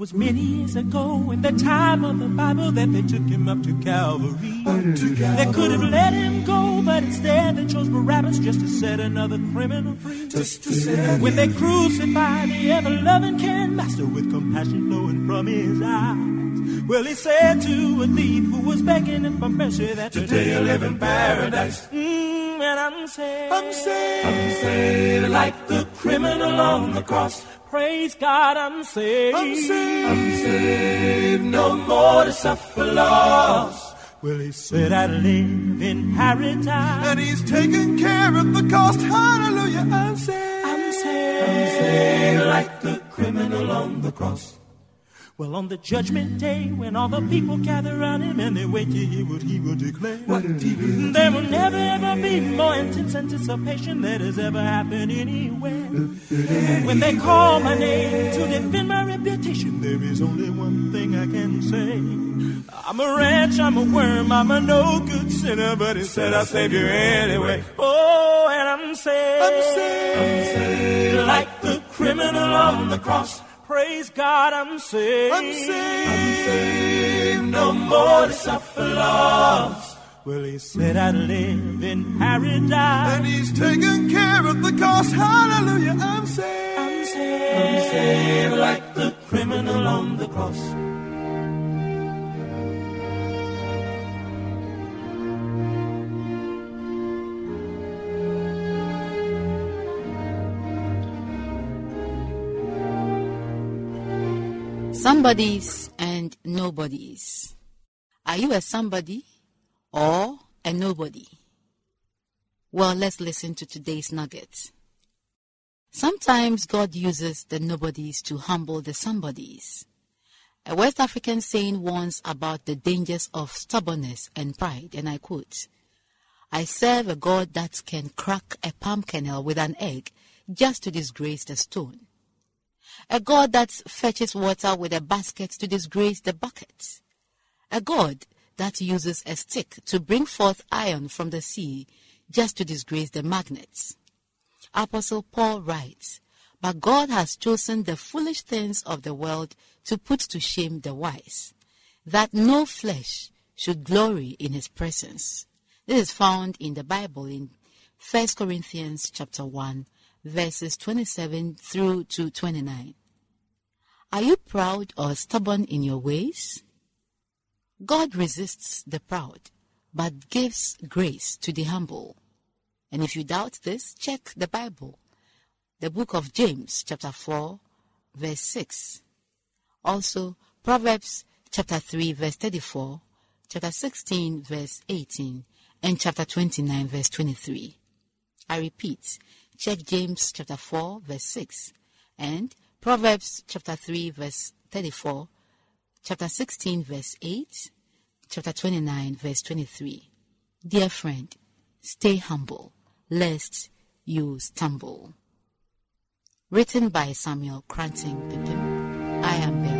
Was many years ago in the time of the Bible that they took him up to Calvary. They could have let him go, but instead they chose Barabbas just to set another criminal free. Just to set when they crucified the ever-loving King Master with compassion flowing from his eyes. Well, he said to a thief who was begging him for mercy that today you live in paradise. Mm, and I'm saved. I'm saved. I'm saved like the criminal on the cross. Praise God, I'm saved. I'm saved. I'm saved. No more to suffer loss. Well, he said I live in paradise. And he's taking care of the cost. Hallelujah. I'm saved. I'm saved. I'm saved like the criminal on the cross. Well, on the judgment day, when all the people gather around him and they wait to hear what he will declare, What he do? there will never ever be more intense anticipation that has ever happened anywhere. When they call my name to defend my reputation, there is only one thing I can say. I'm a wretch, I'm a worm, I'm a no good sinner, but he said I'll save you anyway. Oh, and I'm saved. I'm saved like the criminal on the cross. Praise God, I'm saved. I'm saved. I'm saved. No more to suffer loss. Well, he said I'd live in paradise. And he's taking care of the cost. Hallelujah. I'm saved. I'm saved. I'm saved like the criminal on the cross. Somebodies and nobodies. Are you a somebody or a nobody? Well, let's listen to today's nugget. Sometimes God uses the nobodies to humble the somebodies. A West African saying warns about the dangers of stubbornness and pride, and I quote, I serve a God that can crack a palm kernel with an egg just to disgrace the stone a God that fetches water with a basket to disgrace the bucket, a God that uses a stick to bring forth iron from the sea just to disgrace the magnets. Apostle Paul writes, But God has chosen the foolish things of the world to put to shame the wise, that no flesh should glory in his presence. This is found in the Bible in 1 Corinthians chapter 1, verses 27 through to 29. Are you proud or stubborn in your ways? God resists the proud, but gives grace to the humble. And if you doubt this, check the Bible, the book of James, chapter 4, verse 6. Also, Proverbs chapter 3, verse 34, chapter 16, verse 18, and chapter 29, verse 23. I repeat, check James chapter 4, verse 6, and Proverbs chapter 3, verse 34, chapter 16, verse 8, chapter 29, verse 23. Dear friend, stay humble, lest you stumble. Written by Samuel Koranteng Pipim. I am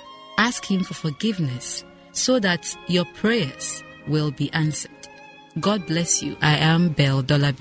ask Him for forgiveness so that your prayers will be answered. God bless you. I am Belle Dollar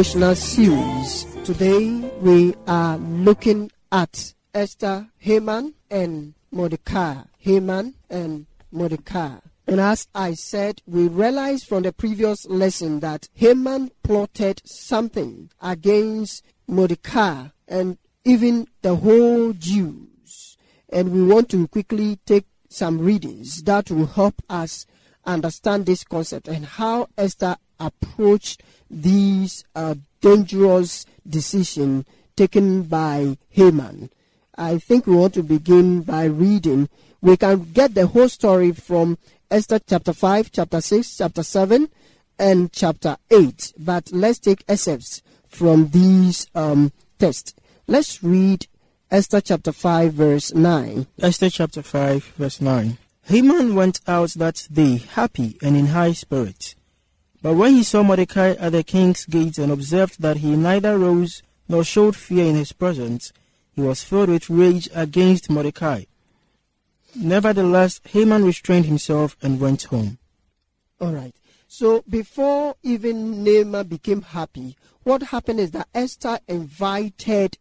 devotional series. Today we are looking at Esther, Haman, and Mordecai. Haman and Mordecai. And as I said, we realized from the previous lesson that Haman plotted something against Mordecai and even the whole Jews. And we want to quickly take some readings that will help us understand this concept and how Esther approached these uh, dangerous decision taken by Haman. I think we want to begin by reading. We can get the whole story from Esther chapter 5, chapter 6, chapter 7, and chapter 8. But let's take excerpts from these um, texts. Let's read Esther chapter 5, verse 9. Esther chapter 5, verse 9. Haman went out that day happy and in high spirits. But when he saw Mordecai at the king's gate and observed that he neither rose nor showed fear in his presence, he was filled with rage against Mordecai. Nevertheless, Haman restrained himself and went home. All right. So before even Haman became happy, what happened is that Esther invited,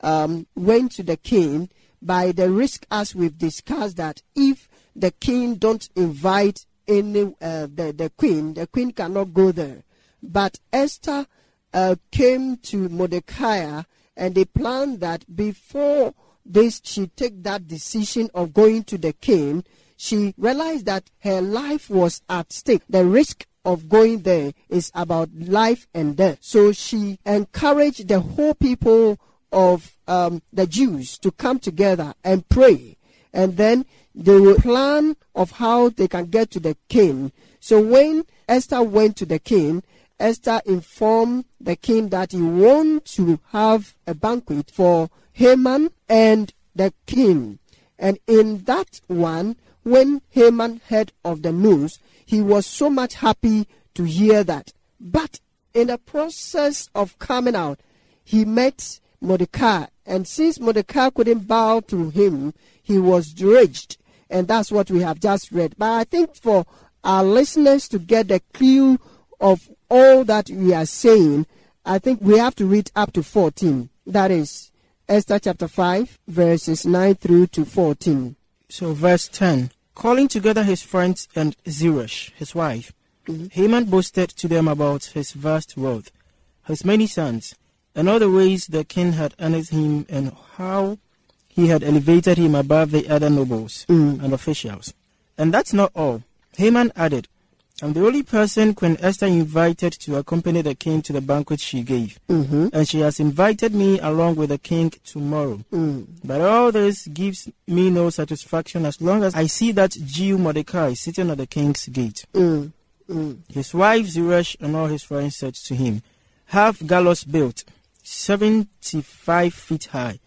um, went to the king by the risk as we've discussed that if the king don't invite any uh, the the queen, the queen cannot go there. But Esther uh, came to Mordecai and they planned that before this she take that decision of going to the king, she realized that her life was at stake. The risk of going there is about life and death. So she encouraged the whole people of um, the Jews to come together and pray. And then they will plan of how they can get to the king. So when Esther went to the king, Esther informed the king that he want to have a banquet for Haman and the king. And in that one, when Haman heard of the news, he was so much happy to hear that. But in the process of coming out, he met Mordecai. And since Mordecai couldn't bow to him, he was enraged. And that's what we have just read. But I think for our listeners to get the clue of all that we are saying, I think we have to read up to 14. That is Esther chapter 5, verses 9 through to 14. So, verse 10 Calling together his friends and Zeresh, his wife, mm-hmm. Haman boasted to them about his vast wealth, his many sons, and all the ways the king had honored him, and how he had elevated him above the other nobles mm. and officials. And that's not all. Haman added, I'm the only person Queen Esther invited to accompany the king to the banquet she gave. Mm-hmm. And she has invited me along with the king tomorrow. Mm. But all this gives me no satisfaction as long as I see that Jew Mordecai sitting at the king's gate. Mm. His wife Zeresh and all his friends said to him, Have gallows built, seventy-five feet high,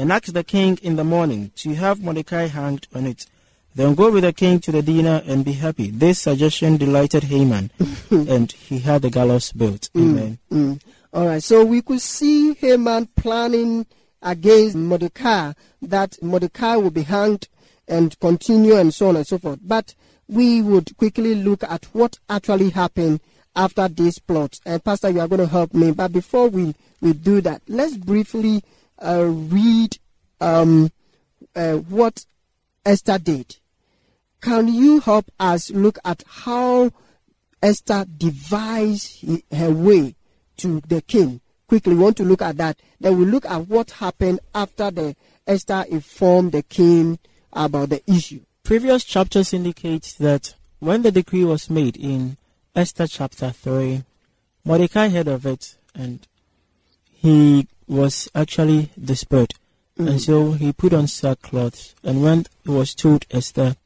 and ask the king in the morning to have Mordecai hanged on it. Then go with the king to the dinner and be happy. This suggestion delighted Haman, and he had the gallows built. Amen. Mm. All right, so we could see Haman planning against Mordecai that Mordecai will be hanged and continue and so on and so forth. But we would quickly look at what actually happened after this plot. And Pastor, you are going to help me. But before we, we do that, let's briefly uh, read um, uh, what Esther did. Can you help us look at how Esther devised her way to the king? Quickly, we want to look at that. Then we look at what happened after the Esther informed the king about the issue. Previous chapters indicate that when the decree was made in Esther chapter 3, Mordecai heard of it and he was actually desperate. And mm. so he put on sackcloth and when he was told Esther,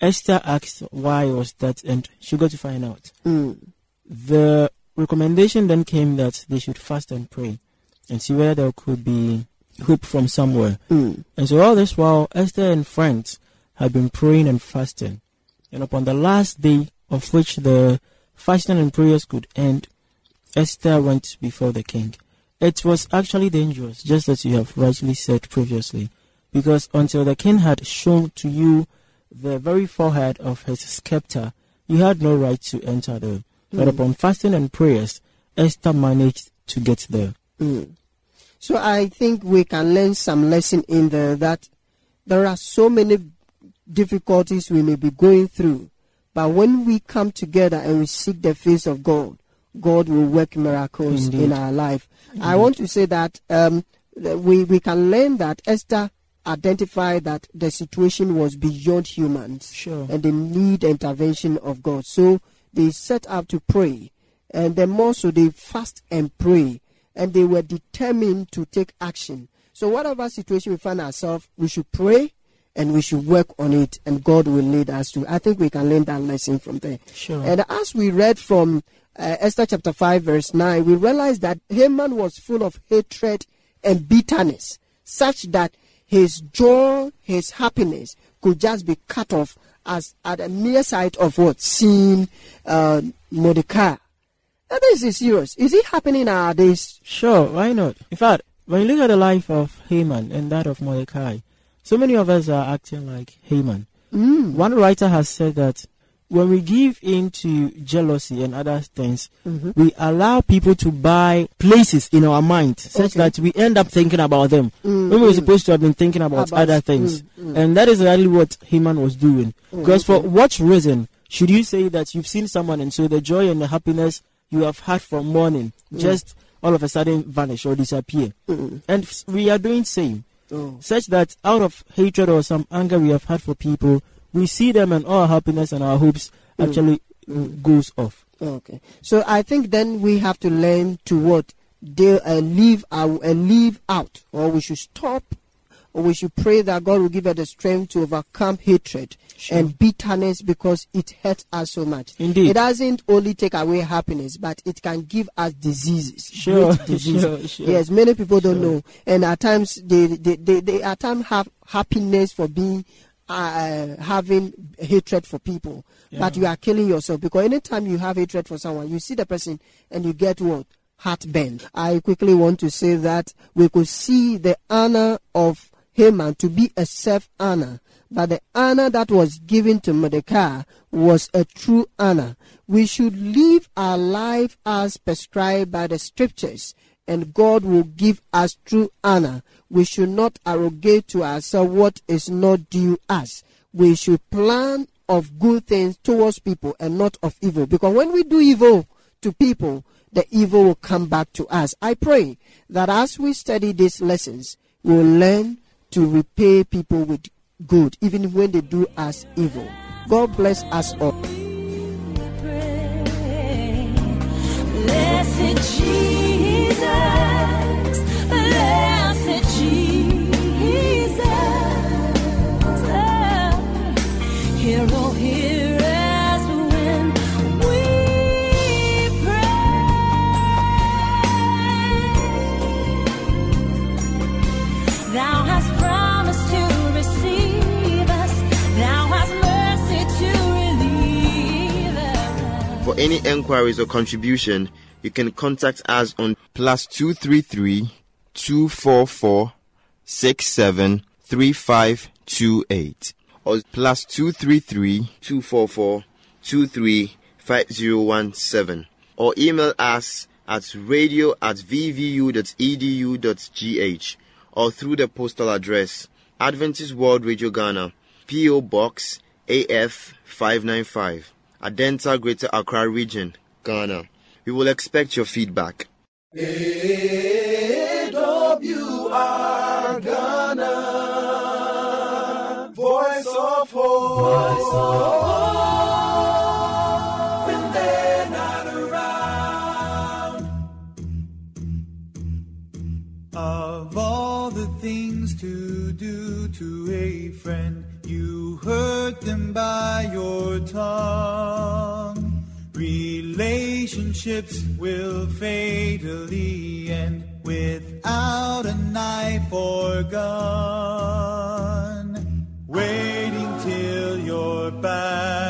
Esther asked why was that and she got to find out. Mm. The recommendation then came that they should fast and pray and see whether there could be hope from somewhere. Mm. And so all this while, Esther and friends had been praying and fasting. And upon the last day of which the fasting and prayers could end, Esther went before the king. It was actually dangerous, just as you have rightly said previously, because until the king had shown to you the very forehead of his scepter, you had no right to enter there. But hmm. upon fasting and prayers, Esther managed to get there. Hmm. So I think we can learn some lesson in there that there are so many difficulties we may be going through, but when we come together and we seek the face of God, God will work miracles Indeed. in our life. I want to say that um, we we can learn that Esther identified that the situation was beyond humans Sure. and they need intervention of God. So they set up to pray, and then more so they fast and pray, and they were determined to take action. So whatever situation we find ourselves, we should pray and we should work on it, and God will lead us to. I think we can learn that lesson from there. Sure. And as we read from uh, Esther chapter 5, verse 9, we realize that Haman was full of hatred and bitterness, such that his joy, his happiness could just be cut off as at a mere sight of what? Seeing uh, Mordecai. Now, this is serious. Is it happening nowadays? Sure, why not? In fact, when you look at the life of Haman and that of Mordecai, so many of us are acting like Haman. Mm. One writer has said that when we give in to jealousy and other things, Mm-hmm. we allow people to buy places in our mind such Okay. that we end up thinking about them Mm, when we were mm. supposed to have been thinking about, About- other things. mm, mm. And that is exactly what Haman was doing. Because for what reason should you say that you've seen someone and so the joy and the happiness you have had from morning just all of a sudden vanish or disappear? Mm. And we are doing same Oh. such that out of hatred or some anger we have had for people, we see them and all our happiness and our hopes actually goes off. Okay. So I think then we have to learn to what they uh, leave uh, leave out, or we should stop, or we should pray that God will give her the strength to overcome hatred Sure. and bitterness because it hurts us so much. Indeed. It doesn't only take away happiness, but it can give us diseases. Sure, sure, sure. Yes, many people don't Sure. know, and at times they they they, they at times have happiness for being. Uh, having hatred for people, but you are killing yourself because anytime you have hatred for someone, you see the person and you get what heartburn. I quickly want to say that we could see the honor of Haman to be a self honor, but the honor that was given to Mordecai was a true honor. We should live our life as prescribed by the scriptures, and God will give us true honor. We should not arrogate to ourselves what is not due us. We should plan of good things towards people and not of evil. Because when we do evil to people, the evil will come back to us. I pray that as we study these lessons, we will learn to repay people with good, even when they do us evil. God bless us all. Any enquiries or contribution, you can contact us on plus two three three two four four six seven three five two eight or plus two three three two four four two three five zero one seven or email us at radio at vvu.edu.gh or through the postal address Adventist World Radio Ghana, P.O. Box AF 595, Adenta Greater Accra Region, Ghana. We will expect your feedback. AWR Ghana, voice of hope. Voice of hope. When they're not around. Of all the things to do to a friend, you hurt them by your tongue. Relationships will fatally end without a knife or gun. Waiting till you're back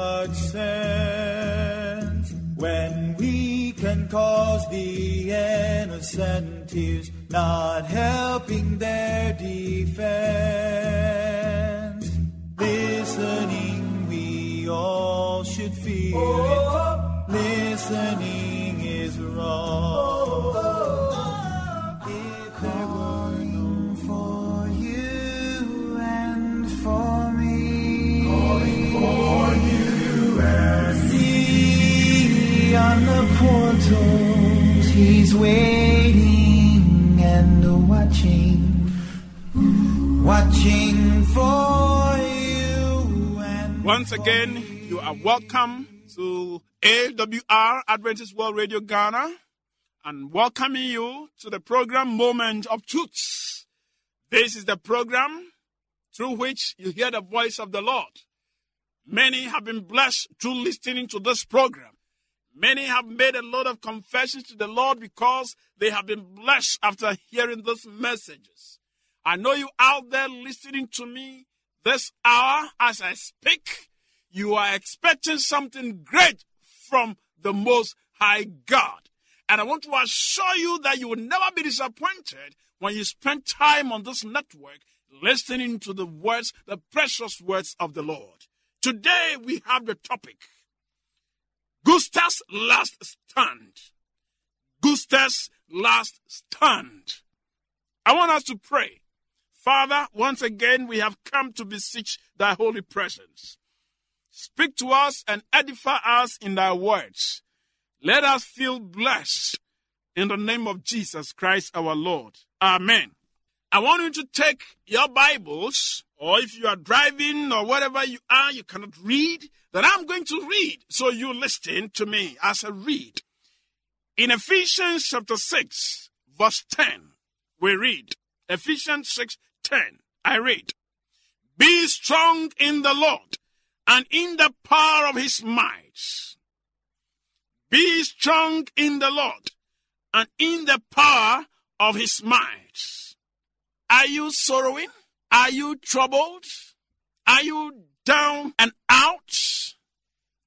much sense when we can cause the innocent tears, not helping their defense. Listening, we all should feel it. Oh. Listening is wrong. Waiting and watching, watching for you and Once again, you are welcome to AWR Adventist World Radio Ghana and welcoming you to the program Moment of Truth. This is the program through which you hear the voice of the Lord. Many have been blessed through listening to this program. Many have made a lot of confessions to the Lord because they have been blessed after hearing these messages. I know you out there listening to me this hour as I speak. You are expecting something great from the Most High God. And I want to assure you that you will never be disappointed when you spend time on this network listening to the words, the precious words of the Lord. Today we have the topic Custer's last stand. Custer's last stand. I want us to pray. Father, once again we have come to beseech thy holy presence. Speak to us and edify us in thy words. Let us feel blessed in the name of Jesus Christ our Lord. Amen. I want you to take your Bibles, or if you are driving or whatever you are, you cannot read, then I'm going to read. So you listen to me as I read. In Ephesians chapter 6, verse 10, we read, Ephesians 6, 10, I read, Be strong in the Lord and in the power of his might. Be strong in the Lord and in the power of his might. Are you sorrowing? Are you troubled? Are you down and out?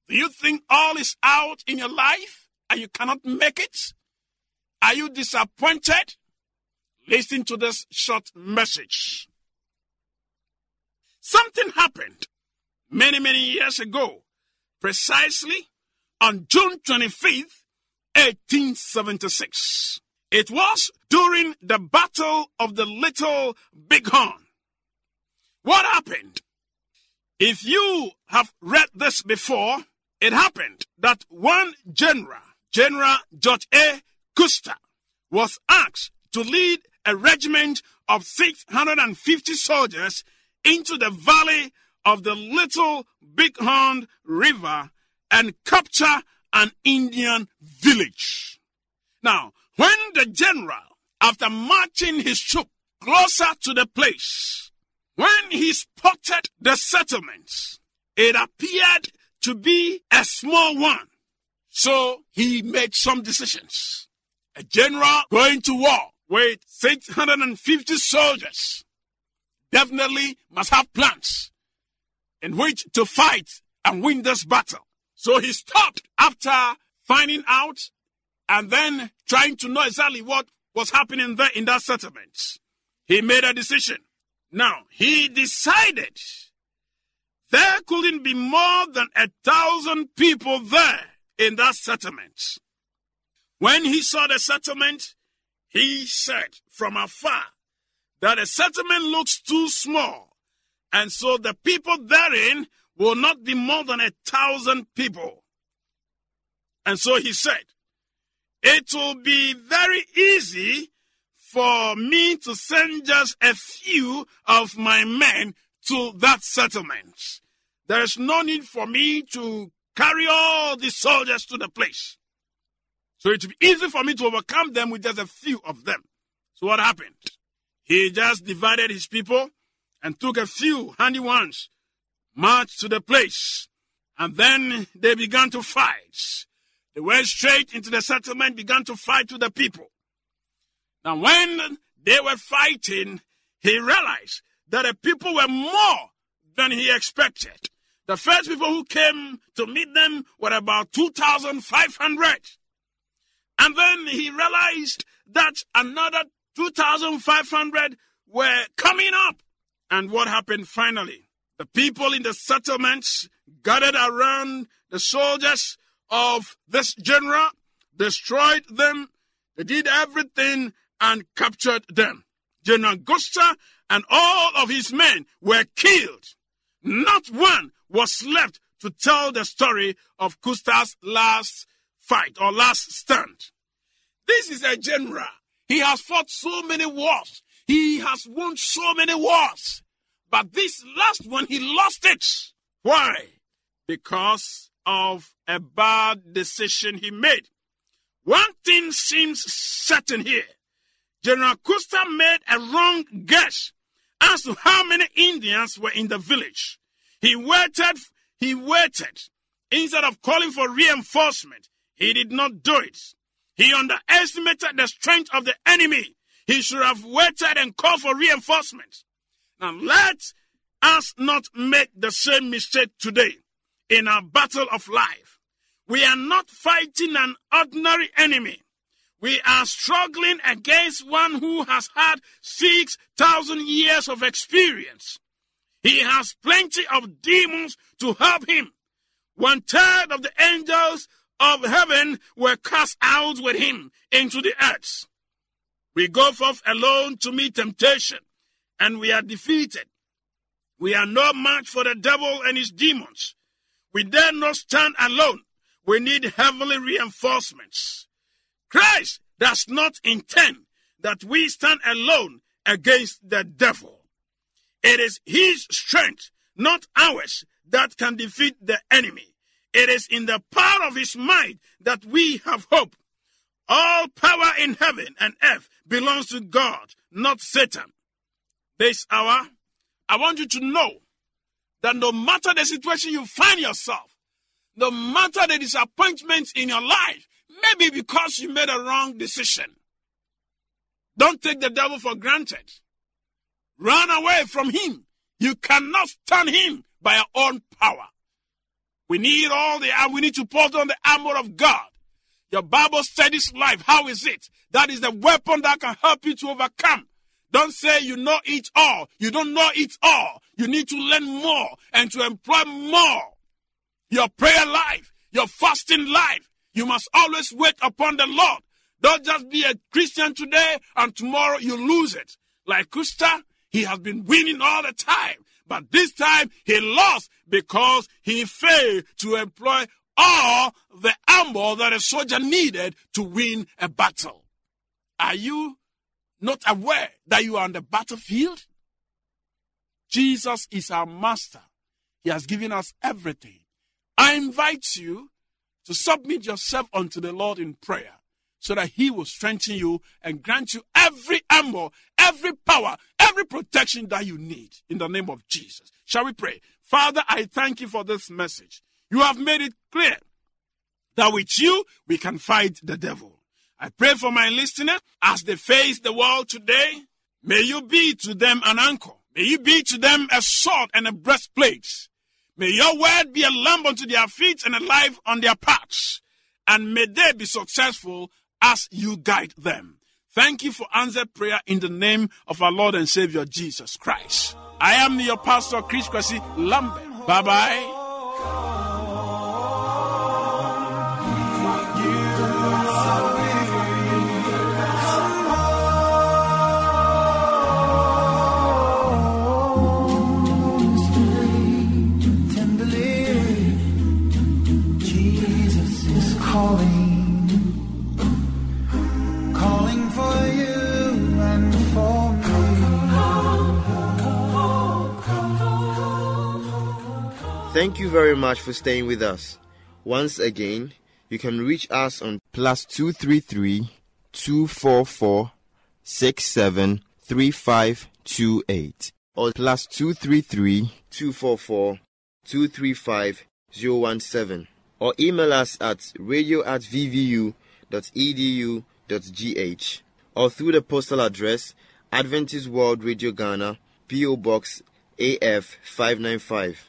Do you think all is out in your life and you cannot make it? Are you disappointed? Listen to this short message. Something happened many, many years ago, precisely on June 25th, 1876. It was during the Battle of the Little Bighorn. What happened? If you have read this before, it happened that one general, General George A. Custer, was asked to lead a regiment of 650 soldiers into the valley of the Little Bighorn River and capture an Indian village. Now, when the general, after marching his troop closer to the place, when he spotted the settlements, it appeared to be a small one. So he made some decisions. A general going to war with 650 soldiers definitely must have plans in which to fight and win this battle. So he stopped after finding out and then trying to know exactly what was happening there in that settlement. He made a decision. Now, he decided there couldn't be more than a thousand people there in that settlement. When he saw the settlement, he said from afar that the settlement looks too small, and so the people therein will not be more than a thousand people. And so he said, It will be very easy for me to send just a few of my men to that settlement. There is no need for me to carry all the soldiers to the place. So it will be easy for me to overcome them with just a few of them. So what happened? He just divided his people and took a few handy ones, marched to the place, and then they began to fight. They went straight into the settlement, began to fight with the people. Now, when they were fighting, he realized that the people were more than he expected. The first people who came to meet them were about 2,500. And then he realized that another 2,500 were coming up. And what happened finally? The people in the settlements gathered around the soldiers of this general, destroyed them, they did everything and captured them. General Custer and all of his men were killed. Not one was left to tell the story of Custer's last fight or last stand. This is a general. He has fought so many wars. He has won so many wars. But this last one, he lost it. Why? Because of a bad decision he made. One thing seems certain here. General Custer made a wrong guess as to how many Indians were in the village. He waited, he waited. Instead of calling for reinforcement, he did not do it. He underestimated the strength of the enemy. He should have waited and called for reinforcement. Now let us not make the same mistake today in our battle of life. We are not fighting an ordinary enemy. We are struggling against one who has had 6,000 years of experience. He has plenty of demons to help him. One third of the angels of heaven were cast out with him into the earth. We go forth alone to meet temptation, and we are defeated. We are no match for the devil and his demons. We dare not stand alone. We need heavenly reinforcements. Christ does not intend that we stand alone against the devil. It is his strength, not ours, that can defeat the enemy. It is in the power of his might that we have hope. All power in heaven and earth belongs to God, not Satan. This hour, I want you to know that no matter the situation you find yourself, no matter the disappointments in your life, maybe because you made a wrong decision, don't take the devil for granted. Run away from him. You cannot stand him by your own power. We need all the, we need to put on the armor of God. Your Bible studies life. How is it? That is the weapon that can help you to overcome. Don't say you know it all. You don't know it all. You need to learn more and to employ more. Your prayer life, your fasting life, you must always wait upon the Lord. Don't just be a Christian today and tomorrow you lose it. Like Custer, he has been winning all the time. But this time he lost because he failed to employ all the armor that a soldier needed to win a battle. Are you not aware that you are on the battlefield? Jesus is our master. He has given us everything. I invite you to submit yourself unto the Lord in prayer so that He will strengthen you and grant you every armor, every power, every protection that you need in the name of Jesus. Shall we pray? Father, I thank you for this message. You have made it clear that with you we can fight the devil. I pray for my listeners as they face the world today. May you be to them an anchor. May you be to them a sword and a breastplate. May your word be a lamp unto their feet and a light on their paths. And may they be successful as you guide them. Thank you for answered prayer in the name of our Lord and Savior Jesus Christ. I am your pastor, Chris Kwesi Lambert. Bye bye. Thank you very much for staying with us. Once again, you can reach us on plus two three three two four four six seven three five two eight or plus two three three two four four two three five zero one seven or email us at radio at vvu dot edu dot gh or through the postal address Adventist World Radio Ghana PO Box AF five nine five